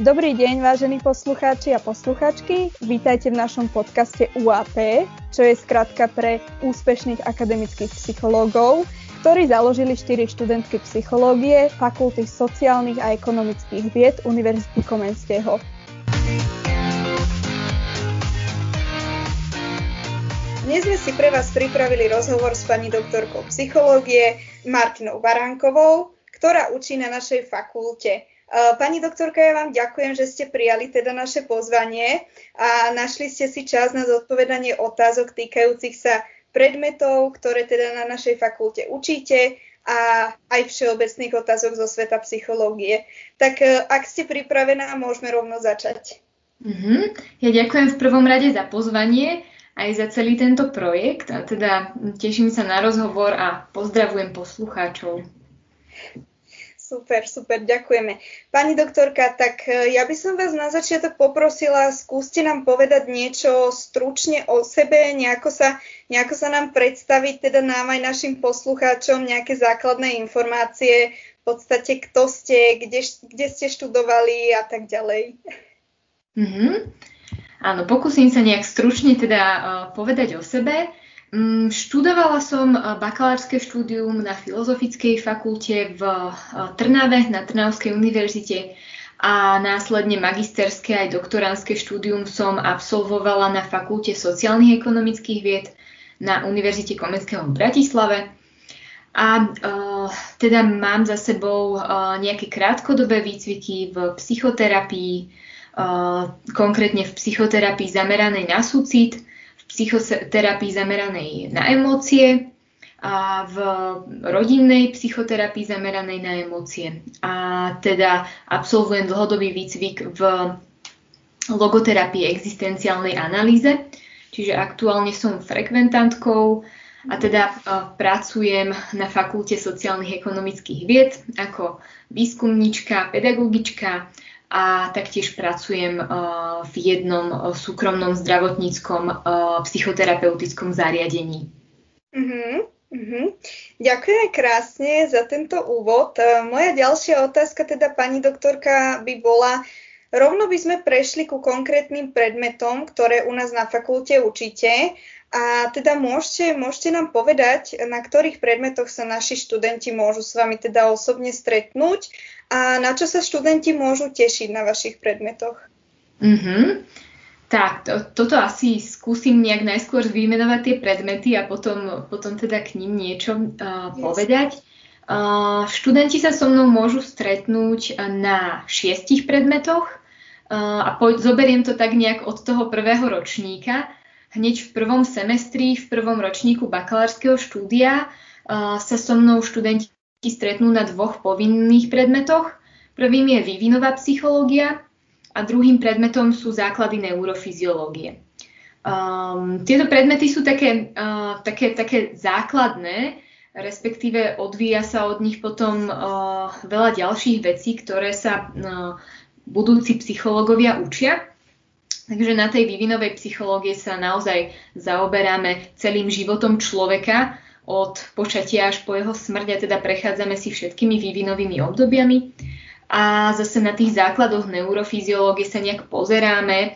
Dobrý deň, vážení poslucháči a posluchačky. Vítajte v našom podcaste UAP, čo je skratka pre úspešných akademických psychológov, ktorí založili 4 študentky psychológie Fakulty sociálnych a ekonomických vied Univerzity Komenského. Dnes sme si pre vás pripravili rozhovor s pani doktorkou psychológie Martinou Baránkovou, ktorá učí na našej fakulte. Eh, pani doktorka, ja vám ďakujem, že ste prijali teda naše pozvanie a našli ste si čas na zodpovedanie otázok týkajúcich sa predmetov, ktoré teda na našej fakulte učíte a aj všeobecných otázok zo sveta psychológie. Tak eh, ak ste pripravená, môžeme rovno začať. Mm-hmm. Ja ďakujem v prvom rade za pozvanie aj za celý tento projekt a teda teším sa na rozhovor a pozdravujem poslucháčov. Super, super, ďakujeme. Pani doktorka, tak e, ja by som vás na začiatok poprosila, skúste nám povedať niečo stručne o sebe, nejako sa, nejako sa nám predstaviť, teda nám aj našim poslucháčom nejaké základné informácie, v podstate kto ste, kde, kde ste študovali a tak ďalej. Mm-hmm. Áno, pokúsim sa nejak stručne teda uh, povedať o sebe. Mm, študovala som eh, bakalárske štúdium na Filozofickej fakulte v eh, Trnave na Trnavskej univerzite a následne magisterské aj doktoránske štúdium som absolvovala na Fakulte sociálnych ekonomických vied na Univerzite Komenského v Bratislave. A uh, teda mám za sebou uh, nejaké krátkodobé výcviky v psychoterapii, uh, konkrétne v psychoterapii zameranej na sucit, psychoterapii zameranej na emócie a v rodinnej psychoterapii zameranej na emócie. A teda absolvujem dlhodobý výcvik v logoterapii existenciálnej analýze, čiže aktuálne som frekventantkou a teda pracujem na Fakulte sociálnych ekonomických vied ako výskumníčka, pedagogička a taktiež pracujem uh, v jednom uh, súkromnom zdravotníckom uh, psychoterapeutickom zariadení. Uh-huh, uh-huh. Ďakujem krásne za tento úvod. Moja ďalšia otázka, teda pani doktorka, by bola, rovno by sme prešli ku konkrétnym predmetom, ktoré u nás na fakulte učíte. A teda môžete, môžete nám povedať, na ktorých predmetoch sa naši študenti môžu s vami teda osobne stretnúť a na čo sa študenti môžu tešiť na vašich predmetoch? Mm-hmm. Tak, to, toto asi skúsim nejak najskôr vymenovať tie predmety a potom, potom teda k ním niečo uh, povedať. Uh, študenti sa so mnou môžu stretnúť na šiestich predmetoch uh, a po, zoberiem to tak nejak od toho prvého ročníka. Hneď v prvom semestri, v prvom ročníku bakalárskeho štúdia sa so mnou študenti stretnú na dvoch povinných predmetoch. Prvým je vývinová psychológia a druhým predmetom sú základy neurofyziológie. Um, tieto predmety sú také, uh, také, také základné, respektíve odvíja sa od nich potom uh, veľa ďalších vecí, ktoré sa uh, budúci psychológovia učia. Takže na tej vývinovej psychológie sa naozaj zaoberáme celým životom človeka, od počatia až po jeho smrť a teda prechádzame si všetkými vývinovými obdobiami. A zase na tých základoch neurofyziológie sa nejak pozeráme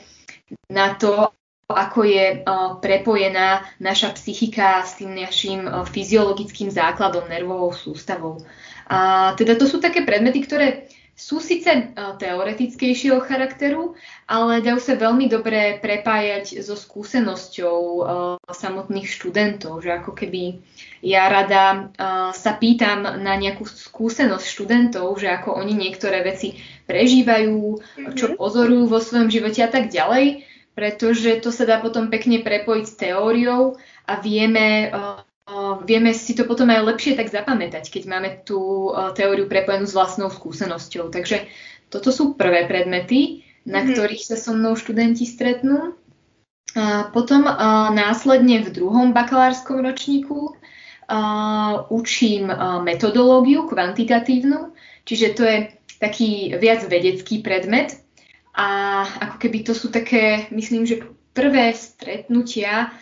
na to, ako je uh, prepojená naša psychika s tým našim uh, fyziologickým základom, nervovou sústavou. A teda to sú také predmety, ktoré sú síce e, teoretickejšieho charakteru, ale dajú sa veľmi dobre prepájať so skúsenosťou uh, samotných študentov, že ako keby ja rada uh, sa pýtam na nejakú skúsenosť študentov, že ako oni niektoré veci prežívajú, mm-hmm. čo pozorujú vo svojom živote a tak ďalej, pretože to sa dá potom pekne prepojiť s teóriou a vieme uh, vieme si to potom aj lepšie tak zapamätať, keď máme tú teóriu prepojenú s vlastnou skúsenosťou. Takže toto sú prvé predmety, na mm-hmm. ktorých sa so mnou študenti stretnú. A potom a, následne v druhom bakalárskom ročníku a, učím metodológiu kvantitatívnu, čiže to je taký viac vedecký predmet. A ako keby to sú také, myslím, že prvé stretnutia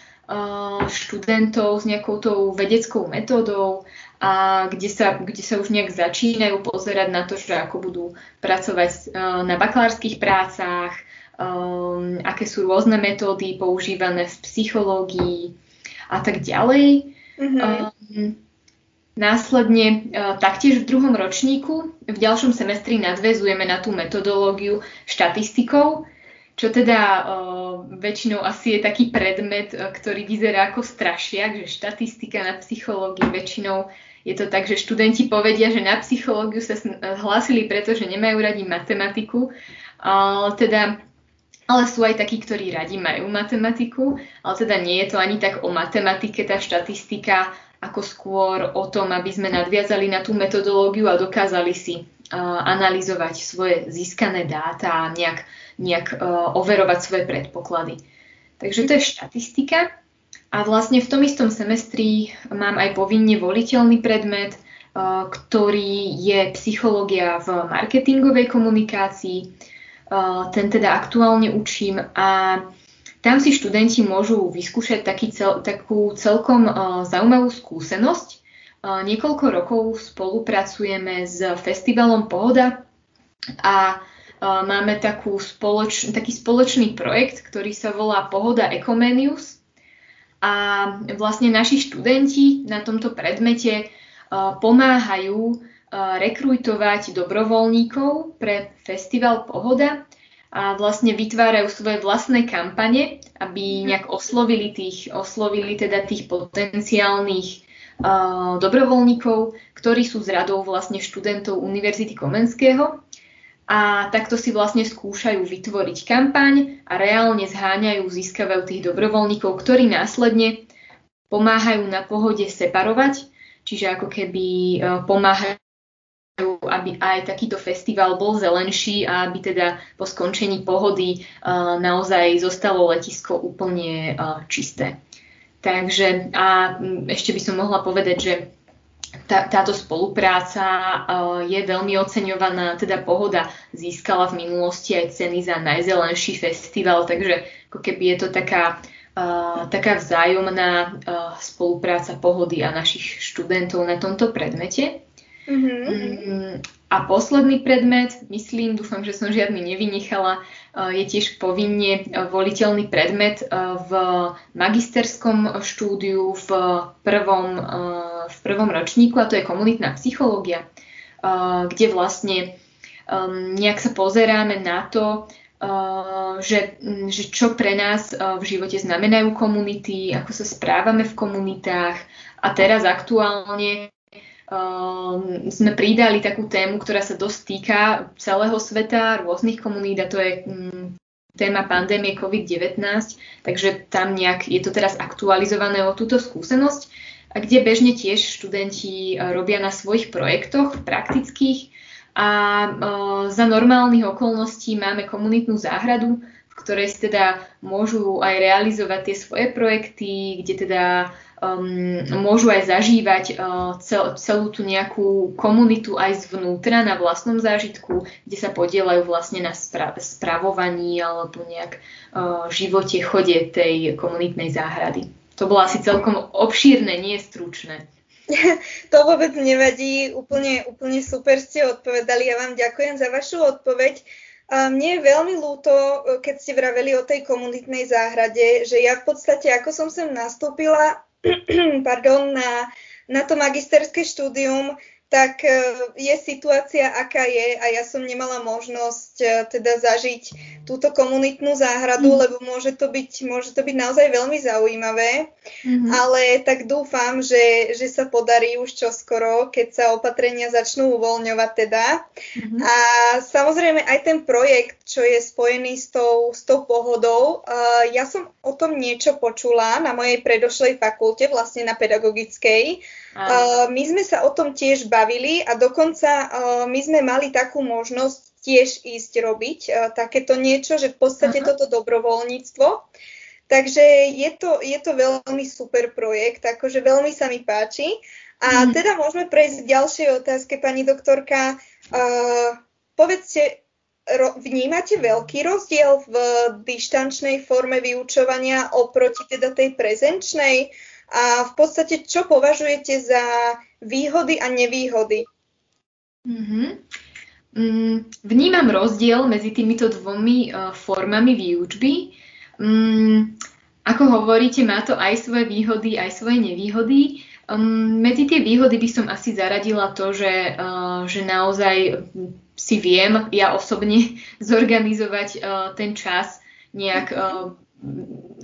študentov s nejakou tou vedeckou metódou a kde sa, kde sa už nejak začínajú pozerať na to, že ako budú pracovať uh, na bakalárskych prácach, um, aké sú rôzne metódy používané v psychológii a tak ďalej. Mm-hmm. Um, Následne uh, taktiež v druhom ročníku v ďalšom semestri nadvezujeme na tú metodológiu štatistikou, čo teda väčšinou asi je taký predmet, ktorý vyzerá ako strašiak, že štatistika na psychológii väčšinou je to tak, že študenti povedia, že na psychológiu sa hlásili, pretože nemajú radi matematiku, teda ale sú aj takí, ktorí radi majú matematiku, ale teda nie je to ani tak o matematike, tá štatistika, ako skôr o tom, aby sme nadviazali na tú metodológiu a dokázali si uh, analyzovať svoje získané dáta a nejak, nejak uh, overovať svoje predpoklady. Takže to je štatistika. A vlastne v tom istom semestri mám aj povinne voliteľný predmet, uh, ktorý je psychológia v marketingovej komunikácii. Uh, ten teda aktuálne učím a tam si študenti môžu vyskúšať taký cel, takú celkom uh, zaujímavú skúsenosť. Uh, niekoľko rokov spolupracujeme s festivalom Pohoda a máme takú spoloč, taký spoločný projekt, ktorý sa volá Pohoda Ecomenius. A vlastne naši študenti na tomto predmete pomáhajú rekrujtovať dobrovoľníkov pre festival Pohoda a vlastne vytvárajú svoje vlastné kampane, aby mhm. nejak oslovili tých, oslovili teda tých potenciálnych dobrovoľníkov, ktorí sú z radou vlastne študentov Univerzity Komenského a takto si vlastne skúšajú vytvoriť kampaň a reálne zháňajú, získavajú tých dobrovoľníkov, ktorí následne pomáhajú na pohode separovať, čiže ako keby uh, pomáhajú aby aj takýto festival bol zelenší a aby teda po skončení pohody uh, naozaj zostalo letisko úplne uh, čisté. Takže a ešte by som mohla povedať, že tá, táto spolupráca uh, je veľmi oceňovaná, teda Pohoda získala v minulosti aj ceny za najzelenší festival, takže ako keby je to taká, uh, taká vzájomná uh, spolupráca Pohody a našich študentov na tomto predmete. Mm-hmm. A posledný predmet, myslím, dúfam, že som žiadny nevynechala, je tiež povinne voliteľný predmet v magisterskom štúdiu v prvom, v prvom ročníku a to je komunitná psychológia, kde vlastne ehm, nejak sa pozeráme na to, že, že čo pre nás v živote znamenajú komunity, ako sa správame v komunitách. A teraz aktuálne um, sme pridali takú tému, ktorá sa dosť týka celého sveta, rôznych komunít a to je téma pandémie COVID-19, takže tam nejak je to teraz aktualizované o túto skúsenosť, kde bežne tiež študenti uh, robia na svojich projektoch praktických a uh, za normálnych okolností máme komunitnú záhradu, v ktorej si teda môžu aj realizovať tie svoje projekty, kde teda um, môžu aj zažívať uh, cel, celú tú nejakú komunitu aj zvnútra na vlastnom zážitku, kde sa podielajú vlastne na spra- spravovaní alebo nejak uh, živote, chode tej komunitnej záhrady. To bolo asi celkom obšírne, nie stručné. to vôbec nevadí, úplne, úplne super ste odpovedali. Ja vám ďakujem za vašu odpoveď. A mne je veľmi ľúto, keď ste vraveli o tej komunitnej záhrade, že ja v podstate, ako som sem nastúpila, pardon, na, na to magisterské štúdium, tak e, je situácia, aká je a ja som nemala možnosť teda zažiť túto komunitnú záhradu, mm. lebo môže to byť, môže to byť naozaj veľmi zaujímavé, mm-hmm. ale tak dúfam, že, že sa podarí už čoskoro, keď sa opatrenia začnú uvoľňovať teda. Mm-hmm. A samozrejme aj ten projekt, čo je spojený s tou, s tou pohodou, uh, ja som o tom niečo počula na mojej predošlej fakulte, vlastne na pedagogickej, Uh, my sme sa o tom tiež bavili a dokonca uh, my sme mali takú možnosť tiež ísť robiť uh, takéto niečo, že v podstate uh-huh. toto dobrovoľníctvo. Takže je to, je to veľmi super projekt, akože veľmi sa mi páči. A uh-huh. teda môžeme prejsť k ďalšej otázke, pani doktorka. Uh, povedzte, ro, vnímate veľký rozdiel v dištančnej forme vyučovania oproti teda tej prezenčnej? A v podstate, čo považujete za výhody a nevýhody. Mm-hmm. Vnímam rozdiel medzi týmito dvomi uh, formami výučby. Um, ako hovoríte, má to aj svoje výhody, aj svoje nevýhody. Um, medzi tie výhody by som asi zaradila to, že, uh, že naozaj si viem ja osobne zorganizovať uh, ten čas nejak uh,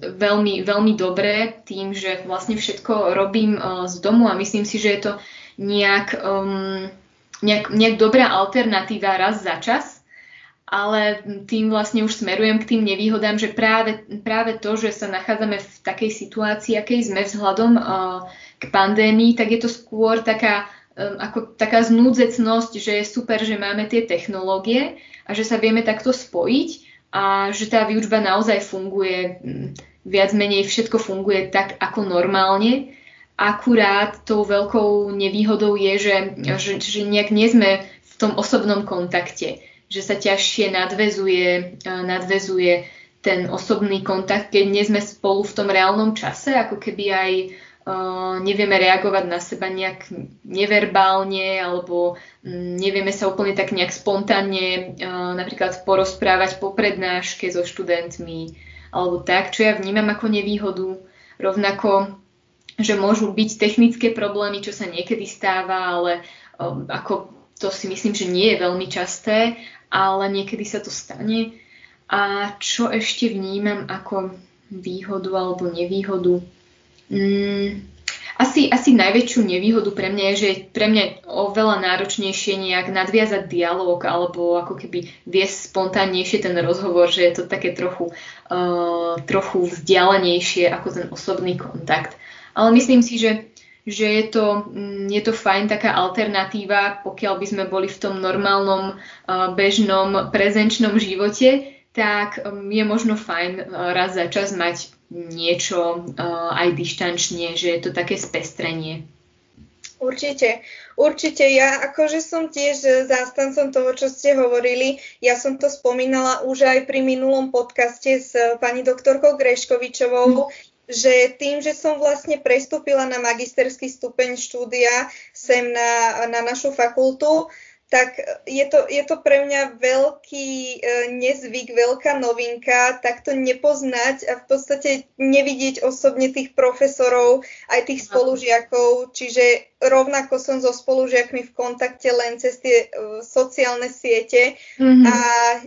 veľmi, veľmi dobre tým, že vlastne všetko robím uh, z domu a myslím si, že je to nejak, um, nejak, nejak dobrá alternatíva raz za čas, ale tým vlastne už smerujem k tým nevýhodám, že práve, práve to, že sa nachádzame v takej situácii, akej sme vzhľadom uh, k pandémii, tak je to skôr taká, um, ako taká znúdzecnosť, že je super, že máme tie technológie a že sa vieme takto spojiť a že tá výučba naozaj funguje, viac menej všetko funguje tak ako normálne. Akurát tou veľkou nevýhodou je, že, že, že nejak nie sme v tom osobnom kontakte, že sa ťažšie nadvezuje, nadvezuje ten osobný kontakt, keď nie sme spolu v tom reálnom čase, ako keby aj nevieme reagovať na seba nejak neverbálne alebo nevieme sa úplne tak nejak spontánne napríklad porozprávať po prednáške so študentmi alebo tak, čo ja vnímam ako nevýhodu. Rovnako, že môžu byť technické problémy, čo sa niekedy stáva, ale ako to si myslím, že nie je veľmi časté, ale niekedy sa to stane. A čo ešte vnímam ako výhodu alebo nevýhodu? Mm, asi, asi najväčšiu nevýhodu pre mňa je, že je pre mňa oveľa náročnejšie nejak nadviazať dialog alebo ako keby viesť spontánnejšie ten rozhovor, že je to také trochu, uh, trochu vzdialenejšie ako ten osobný kontakt. Ale myslím si, že, že je, to, mm, je to fajn taká alternatíva, pokiaľ by sme boli v tom normálnom, uh, bežnom, prezenčnom živote, tak um, je možno fajn uh, raz za čas mať niečo uh, aj dištančne, že je to také spestrenie. Určite, určite. Ja akože som tiež zástancom toho, čo ste hovorili. Ja som to spomínala už aj pri minulom podcaste s pani doktorkou Greškovičovou, mm. Že tým, že som vlastne prestúpila na magisterský stupeň štúdia sem na, na našu fakultu, tak je to, je to pre mňa veľký e, nezvyk, veľká novinka, takto nepoznať a v podstate nevidieť osobne tých profesorov, aj tých spolužiakov, čiže rovnako som so spolužiakmi v kontakte len cez tie e, sociálne siete mm-hmm. a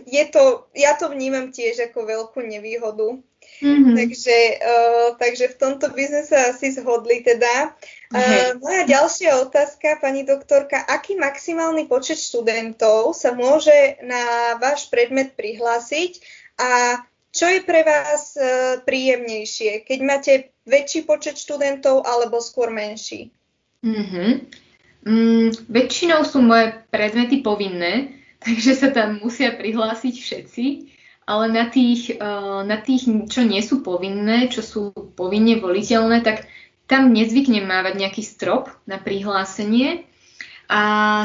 je to, ja to vnímam tiež ako veľkú nevýhodu. Mm-hmm. Takže, uh, takže v tomto by sme sa asi zhodli teda. Uh, moja ďalšia otázka, pani doktorka, aký maximálny počet študentov sa môže na váš predmet prihlásiť a čo je pre vás uh, príjemnejšie, keď máte väčší počet študentov alebo skôr menší? Mm-hmm. Mm, väčšinou sú moje predmety povinné, takže sa tam musia prihlásiť všetci ale na tých, eh, na tých, čo nie sú povinné, čo sú povinne voliteľné, tak tam nezvyknem mávať nejaký strop na prihlásenie. A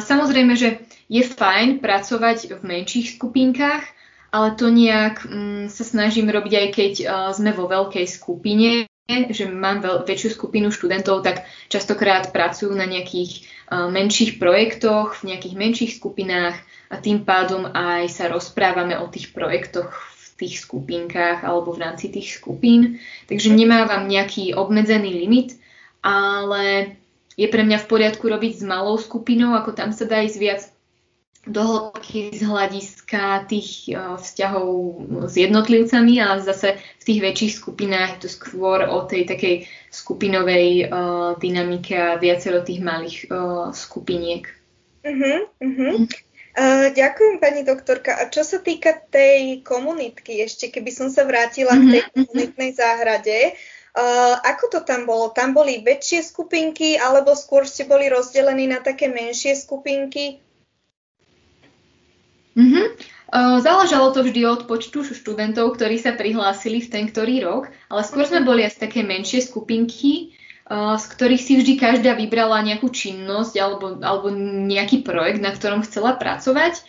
samozrejme, že je fajn pracovať v menších skupinkách, ale to nejak mm, sa snažím robiť aj keď uh, sme vo veľkej skupine, že mám veľ, väčšiu skupinu študentov, tak častokrát pracujú na nejakých uh, menších projektoch, v nejakých menších skupinách a tým pádom aj sa rozprávame o tých projektoch v tých skupinkách alebo v rámci tých skupín. Takže nemávam nejaký obmedzený limit, ale je pre mňa v poriadku robiť s malou skupinou, ako tam sa dá ísť viac do hĺbky z hľadiska tých uh, vzťahov s jednotlivcami a zase v tých väčších skupinách je to skôr o tej takej skupinovej uh, dynamike a viacero tých malých uh, skupiniek. Uh-huh, uh-huh. Uh, ďakujem, pani doktorka. A čo sa týka tej komunitky, ešte keby som sa vrátila mm-hmm. k tej mhm, mhm. komunitnej záhrade, uh, ako to tam bolo? Tam boli väčšie skupinky, alebo skôr ste boli rozdelení na také menšie skupinky? Mm-hmm. Záležalo to vždy od počtu študentov, ktorí sa prihlásili v ten ktorý rok, ale skôr sme boli asi také menšie skupinky, z ktorých si vždy každá vybrala nejakú činnosť alebo, alebo nejaký projekt, na ktorom chcela pracovať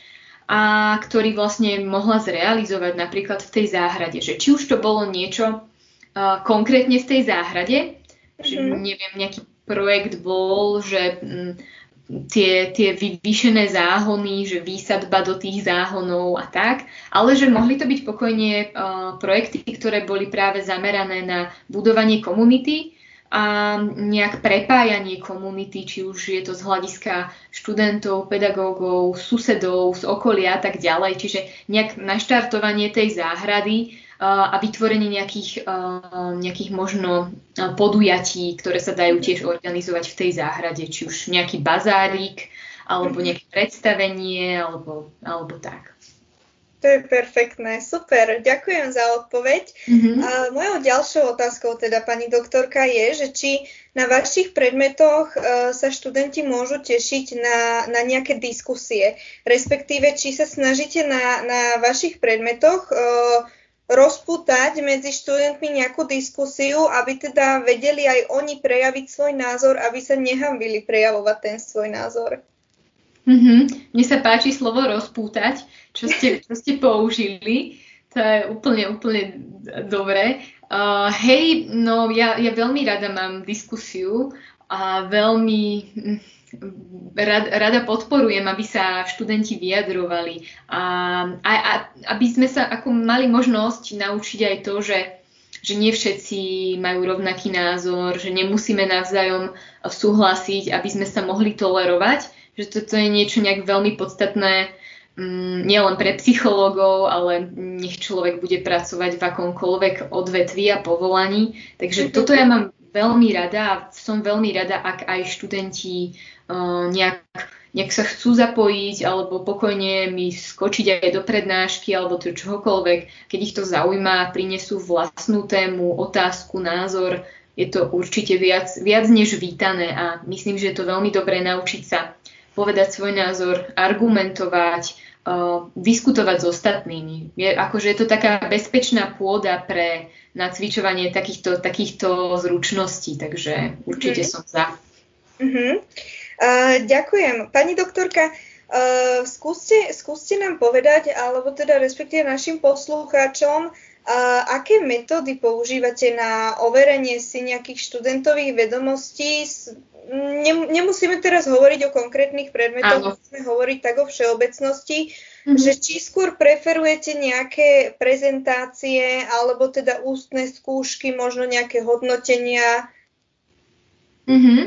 a ktorý vlastne mohla zrealizovať napríklad v tej záhrade. Že či už to bolo niečo konkrétne v tej záhrade, mm-hmm. že mhm. neviem, nejaký projekt bol, že mm, tie, tie vyvýšené záhony, že výsadba do tých záhonov a tak, ale že mohli to byť pokojne uh, projekty, ktoré boli práve zamerané na budovanie komunity a nejak prepájanie komunity, či už je to z hľadiska študentov, pedagógov, susedov, z okolia a tak ďalej. Čiže nejak naštartovanie tej záhrady a vytvorenie nejakých, nejakých možno podujatí, ktoré sa dajú tiež organizovať v tej záhrade, či už nejaký bazárik, alebo nejaké predstavenie, alebo, alebo tak. To je perfektné, super, ďakujem za odpoveď. Mm-hmm. A mojou ďalšou otázkou teda, pani doktorka, je, že či na vašich predmetoch uh, sa študenti môžu tešiť na, na nejaké diskusie, respektíve či sa snažíte na, na vašich predmetoch uh, rozputať medzi študentmi nejakú diskusiu, aby teda vedeli aj oni prejaviť svoj názor, aby sa nehambili prejavovať ten svoj názor. Mm-hmm. Mne sa páči slovo rozpútať, čo ste, čo ste použili. To je úplne, úplne dobré. Uh, hej, no ja, ja veľmi rada mám diskusiu a veľmi hm, rada podporujem, aby sa študenti vyjadrovali a, a, a aby sme sa ako mali možnosť naučiť aj to, že že nie všetci majú rovnaký názor, že nemusíme navzájom súhlasiť, aby sme sa mohli tolerovať že toto je niečo nejak veľmi podstatné um, nielen pre psychológov, ale nech človek bude pracovať v akomkoľvek odvetví a povolaní. Takže toto ja mám veľmi rada a som veľmi rada, ak aj študenti uh, nejak, nejak sa chcú zapojiť alebo pokojne mi skočiť aj do prednášky alebo to čohokoľvek, keď ich to zaujíma, prinesú vlastnú tému, otázku, názor, je to určite viac, viac než vítané a myslím, že je to veľmi dobré naučiť sa povedať svoj názor, argumentovať, uh, diskutovať s ostatnými. Je, akože je to taká bezpečná pôda pre nacvičovanie takýchto, takýchto zručností, takže určite mm. som za. Uh-huh. Uh, ďakujem. Pani doktorka, uh, skúste, skúste nám povedať, alebo teda respektíve našim poslucháčom, uh, aké metódy používate na overenie si nejakých študentových vedomostí nemusíme teraz hovoriť o konkrétnych predmetoch, musíme hovoriť tak o všeobecnosti, mm-hmm. že či skôr preferujete nejaké prezentácie alebo teda ústne skúšky, možno nejaké hodnotenia? Mm-hmm.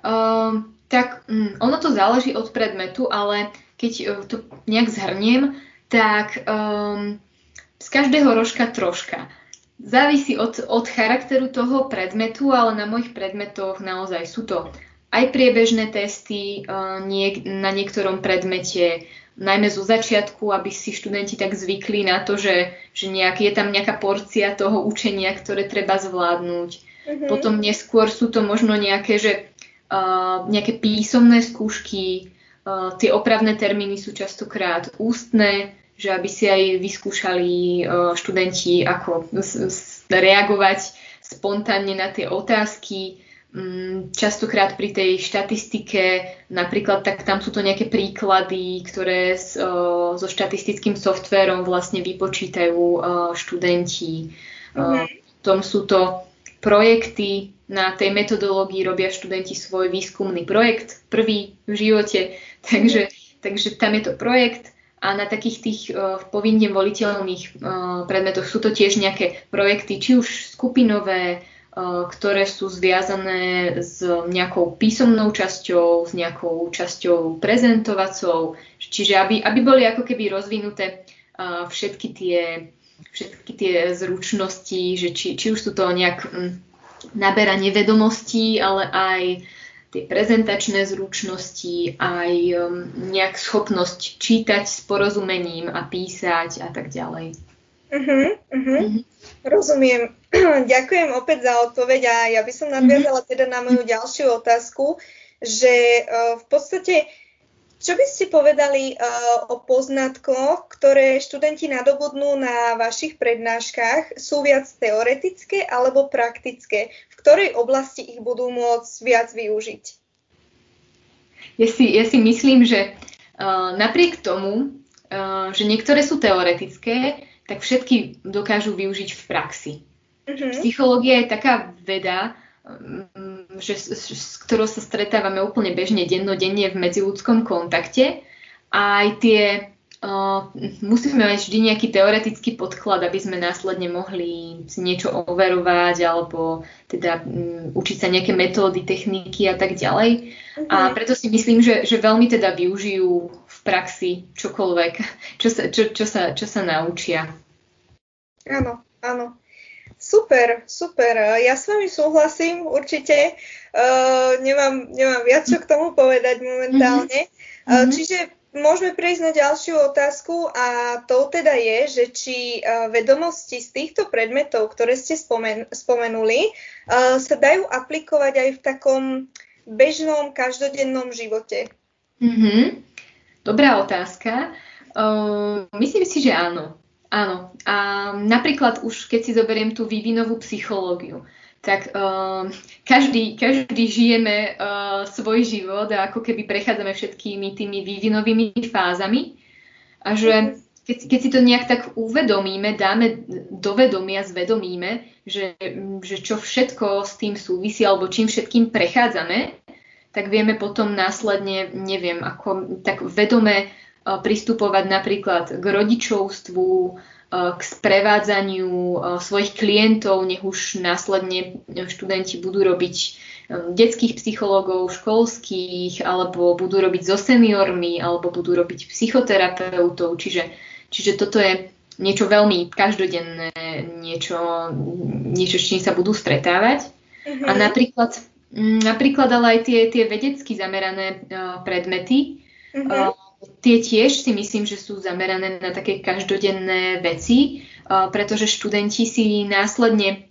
Uh, tak um, ono to záleží od predmetu, ale keď uh, to nejak zhrniem, tak um, z každého rožka troška. Závisí od, od charakteru toho predmetu, ale na mojich predmetoch naozaj sú to aj priebežné testy uh, niek- na niektorom predmete, najmä zo začiatku, aby si študenti tak zvykli na to, že, že nejak, je tam nejaká porcia toho učenia, ktoré treba zvládnuť. Mm-hmm. Potom neskôr sú to možno nejaké, že, uh, nejaké písomné skúšky, uh, tie opravné termíny sú častokrát ústne, že aby si aj vyskúšali študenti, ako reagovať spontánne na tie otázky. Mm, častokrát pri tej štatistike, napríklad tak tam sú to nejaké príklady, ktoré so štatistickým softvérom vlastne vypočítajú študenti. Mm-hmm. Tom sú to projekty, na tej metodológii robia študenti svoj výskumný projekt, prvý v živote, takže, takže tam je to projekt a na takých tých uh, povinne voliteľných uh, predmetoch sú to tiež nejaké projekty, či už skupinové, uh, ktoré sú zviazané s nejakou písomnou časťou, s nejakou časťou prezentovacou, čiže aby, aby boli ako keby rozvinuté uh, všetky tie všetky tie zručnosti, že či, či už sú to nejak um, naberanie vedomostí, ale aj tie prezentačné zručnosti, aj um, nejak schopnosť čítať s porozumením a písať a tak ďalej. Uh-huh, uh-huh. Uh-huh. Rozumiem. Ďakujem opäť za odpoveď a ja by som nadviazala teda na moju ďalšiu otázku, že uh, v podstate čo by ste povedali uh, o poznatkoch, ktoré študenti nadobudnú na vašich prednáškach? Sú viac teoretické alebo praktické? Ktorej oblasti ich budú môcť viac využiť? Ja si, ja si myslím, že uh, napriek tomu, uh, že niektoré sú teoretické, tak všetky dokážu využiť v praxi. Uh-huh. Psychológia je taká veda, že, s ktorou sa stretávame úplne bežne dennodenne v medziludskom kontakte. A aj tie Uh, musíme mať vždy nejaký teoretický podklad, aby sme následne mohli si niečo overovať alebo teda um, učiť sa nejaké metódy, techniky a tak ďalej. Uh-huh. A mhm. preto si myslím, že, že veľmi teda využijú v praxi čokoľvek, čo sa, čo, čo sa, čo sa naučia. Áno, áno. Super, super. Ja s vami súhlasím určite. Uh, nemám, nemám viac čo k tomu povedať momentálne. Uh-huh. Uh, čiže Môžeme prejsť na ďalšiu otázku a to teda je, že či uh, vedomosti z týchto predmetov, ktoré ste spomen- spomenuli, uh, sa dajú aplikovať aj v takom bežnom, každodennom živote. Mm-hmm. Dobrá otázka. Uh, myslím si, že áno. Áno. A napríklad už keď si zoberiem tú vývinovú psychológiu, tak uh, každý, každý žijeme uh, svoj život a ako keby prechádzame všetkými tými vývinovými fázami. A že keď, keď si to nejak tak uvedomíme, dáme do vedomia, zvedomíme, že, že čo všetko s tým súvisí alebo čím všetkým prechádzame, tak vieme potom následne, neviem, ako tak vedome uh, pristupovať napríklad k rodičovstvu, Eh, k sprevádzaniu eh, svojich klientov, nech už následne študenti budú robiť eh, detských psychológov, školských, alebo budú robiť so seniormi, alebo budú robiť psychoterapeutov. Čiže, čiže toto je niečo veľmi každodenné, niečo, niečo s čím sa budú stretávať. Uh-huh. A napríklad, mm, napríklad ale aj tie, tie vedecky zamerané uh, predmety, uh-huh. uh, tie tiež si myslím, že sú zamerané na také každodenné veci, pretože študenti si následne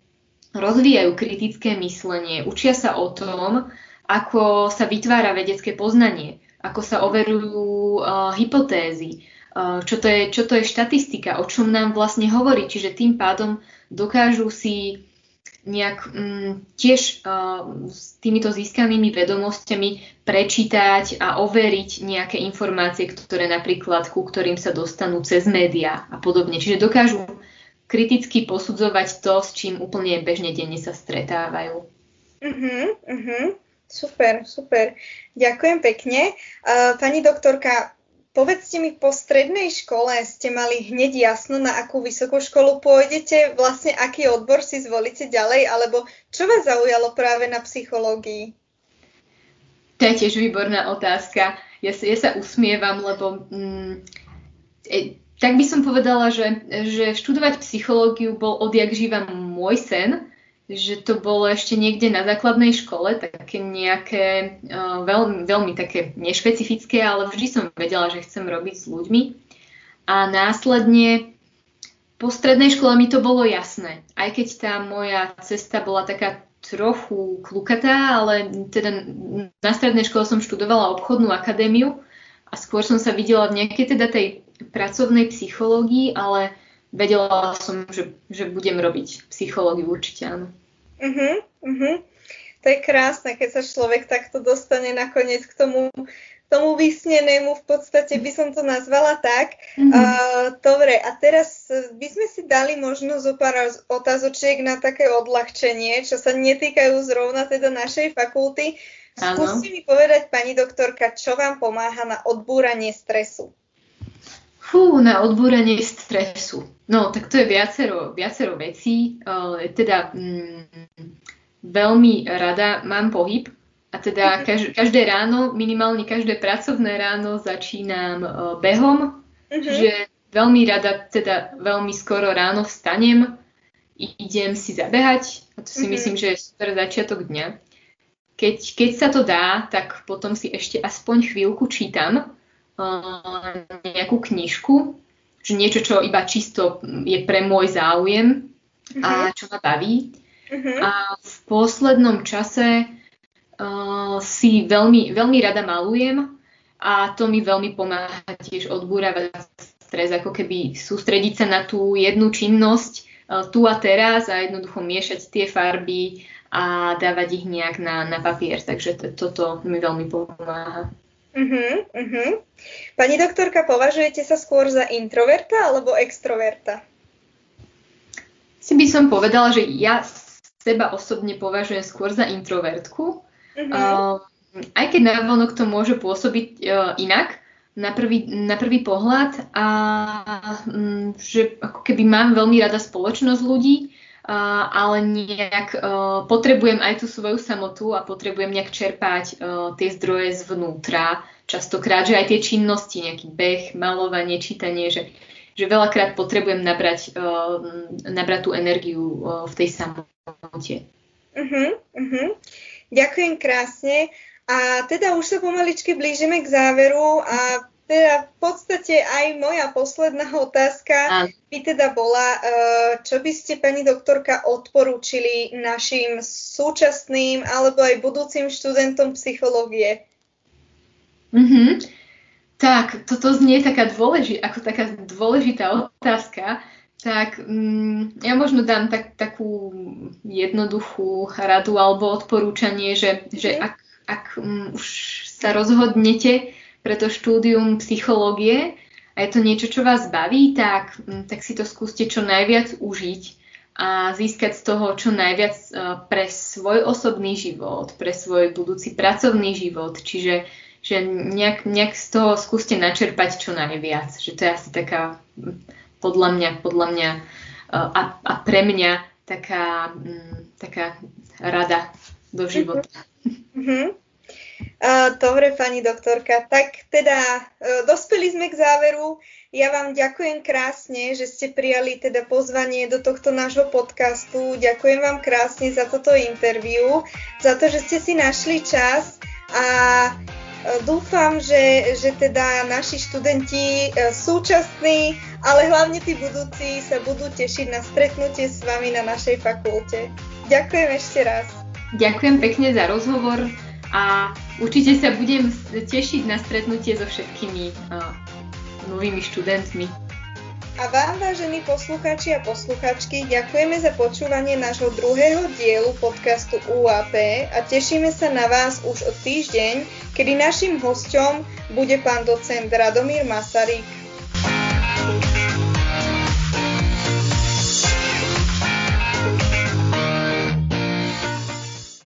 rozvíjajú kritické myslenie, učia sa o tom, ako sa vytvára vedecké poznanie, ako sa overujú uh, hypotézy, uh, čo, to je, čo to je štatistika, o čom nám vlastne hovorí. Čiže tým pádom dokážu si nejak um, tiež uh, s týmito získanými vedomosťami prečítať a overiť nejaké informácie, ktoré napríklad, ku ktorým sa dostanú cez médiá a podobne. Čiže dokážu kriticky posudzovať to, s čím úplne bežne denne sa stretávajú. Uh-huh, uh-huh. Super, super. Ďakujem pekne. Uh, pani doktorka, Povedzte mi, po strednej škole ste mali hneď jasno, na akú vysokú školu pôjdete, vlastne aký odbor si zvolíte ďalej, alebo čo vás zaujalo práve na psychológii? To je tiež výborná otázka. Ja sa, ja sa usmievam, lebo mm, e, tak by som povedala, že, že študovať psychológiu bol odjak živa môj sen že to bolo ešte niekde na základnej škole, také nejaké uh, veľmi, veľmi také nešpecifické, ale vždy som vedela, že chcem robiť s ľuďmi. A následne po strednej škole mi to bolo jasné. Aj keď tá moja cesta bola taká trochu klukatá, ale teda na strednej škole som študovala obchodnú akadémiu a skôr som sa videla v nejakej teda tej pracovnej psychológii, ale vedela som, že, že budem robiť psychológiu určite áno. Uh-huh, uh-huh. To je krásne, keď sa človek takto dostane nakoniec k tomu, k tomu vysnenému, v podstate by som to nazvala tak. Uh-huh. Uh, dobre, a teraz by sme si dali možno zo pár otázočiek na také odľahčenie, čo sa netýkajú zrovna teda našej fakulty. Skúste mi povedať, pani doktorka, čo vám pomáha na odbúranie stresu? Fú, na odbúranie stresu. No, tak to je viacero, viacero vecí. Uh, teda mm, veľmi rada mám pohyb a teda mhm. kaž, každé ráno, minimálne každé pracovné ráno začínam uh, behom, uh-huh. že veľmi rada, teda veľmi skoro ráno vstanem, idem si zabehať a to si uh-huh. myslím, že je super začiatok dňa. Keď, keď sa to dá, tak potom si ešte aspoň chvíľku čítam, nejakú knižku, že niečo, čo iba čisto je pre môj záujem uh-huh. a mhm. čo ma baví. Uh-huh. A v poslednom čase uh, si veľmi, veľmi rada malujem a to mi veľmi pomáha tiež odbúravať stres, ako keby sústrediť sa na tú jednu činnosť uh, tu a teraz a jednoducho miešať tie farby a dávať ich nejak na, na papier. Takže to, toto mi veľmi pomáha. Uh-huh, uh-huh. Pani doktorka, považujete sa skôr za introverta alebo extroverta? Si by som povedala, že ja seba osobne považujem skôr za introvertku. Mm-hmm. Uh, aj keď navonok to môže pôsobiť uh, inak, na prvý, na prvý pohľad a um, že ako keby mám veľmi rada spoločnosť ľudí, ale nejak uh, potrebujem aj tú svoju samotu a potrebujem nejak čerpať uh, tie zdroje zvnútra. Častokrát, že aj tie činnosti, nejaký beh, malovanie, čítanie, že, že veľakrát potrebujem nabrať, uh, nabrať tú energiu v tej samote. Uh-huh, uh-huh. Ďakujem krásne. A teda už sa pomaličky blížime k záveru a teda v podstate aj moja posledná otázka by teda bola, e, čo by ste, pani doktorka, odporúčili našim súčasným alebo aj budúcim študentom psychológie? Mm-hmm. Tak, toto znie taká dôleži- ako taká dôležitá otázka. Tak mm, ja možno dám tak, takú jednoduchú radu alebo odporúčanie, že, že mhm. ak ak um, už sa rozhodnete pre to štúdium psychológie a je to niečo, čo vás baví, tak, um, tak si to skúste čo najviac užiť a získať z toho čo najviac uh, pre svoj osobný život, pre svoj budúci pracovný život. Čiže že nejak, nejak z toho skúste načerpať čo najviac. Že to je asi taká podľa mňa, podľa mňa uh, a, a pre mňa taká, um, taká rada do života. Mm-hmm. Dobre, pani doktorka. Tak teda uh, dospeli sme k záveru. Ja vám ďakujem krásne, že ste prijali teda pozvanie do tohto nášho podcastu. Ďakujem vám krásne za toto interviu, za to, že ste si našli čas a uh, dúfam, že, že teda naši študenti uh, súčasní, ale hlavne tí budúci sa budú tešiť na stretnutie s vami na našej fakulte. Ďakujem ešte raz. Ďakujem pekne za rozhovor a určite sa budem tešiť na stretnutie so všetkými uh, novými študentmi. A vám, vážení poslucháči a posluchačky, ďakujeme za počúvanie nášho druhého dielu podcastu UAP a tešíme sa na vás už o týždeň, kedy našim hosťom bude pán docent Radomír Masaryk.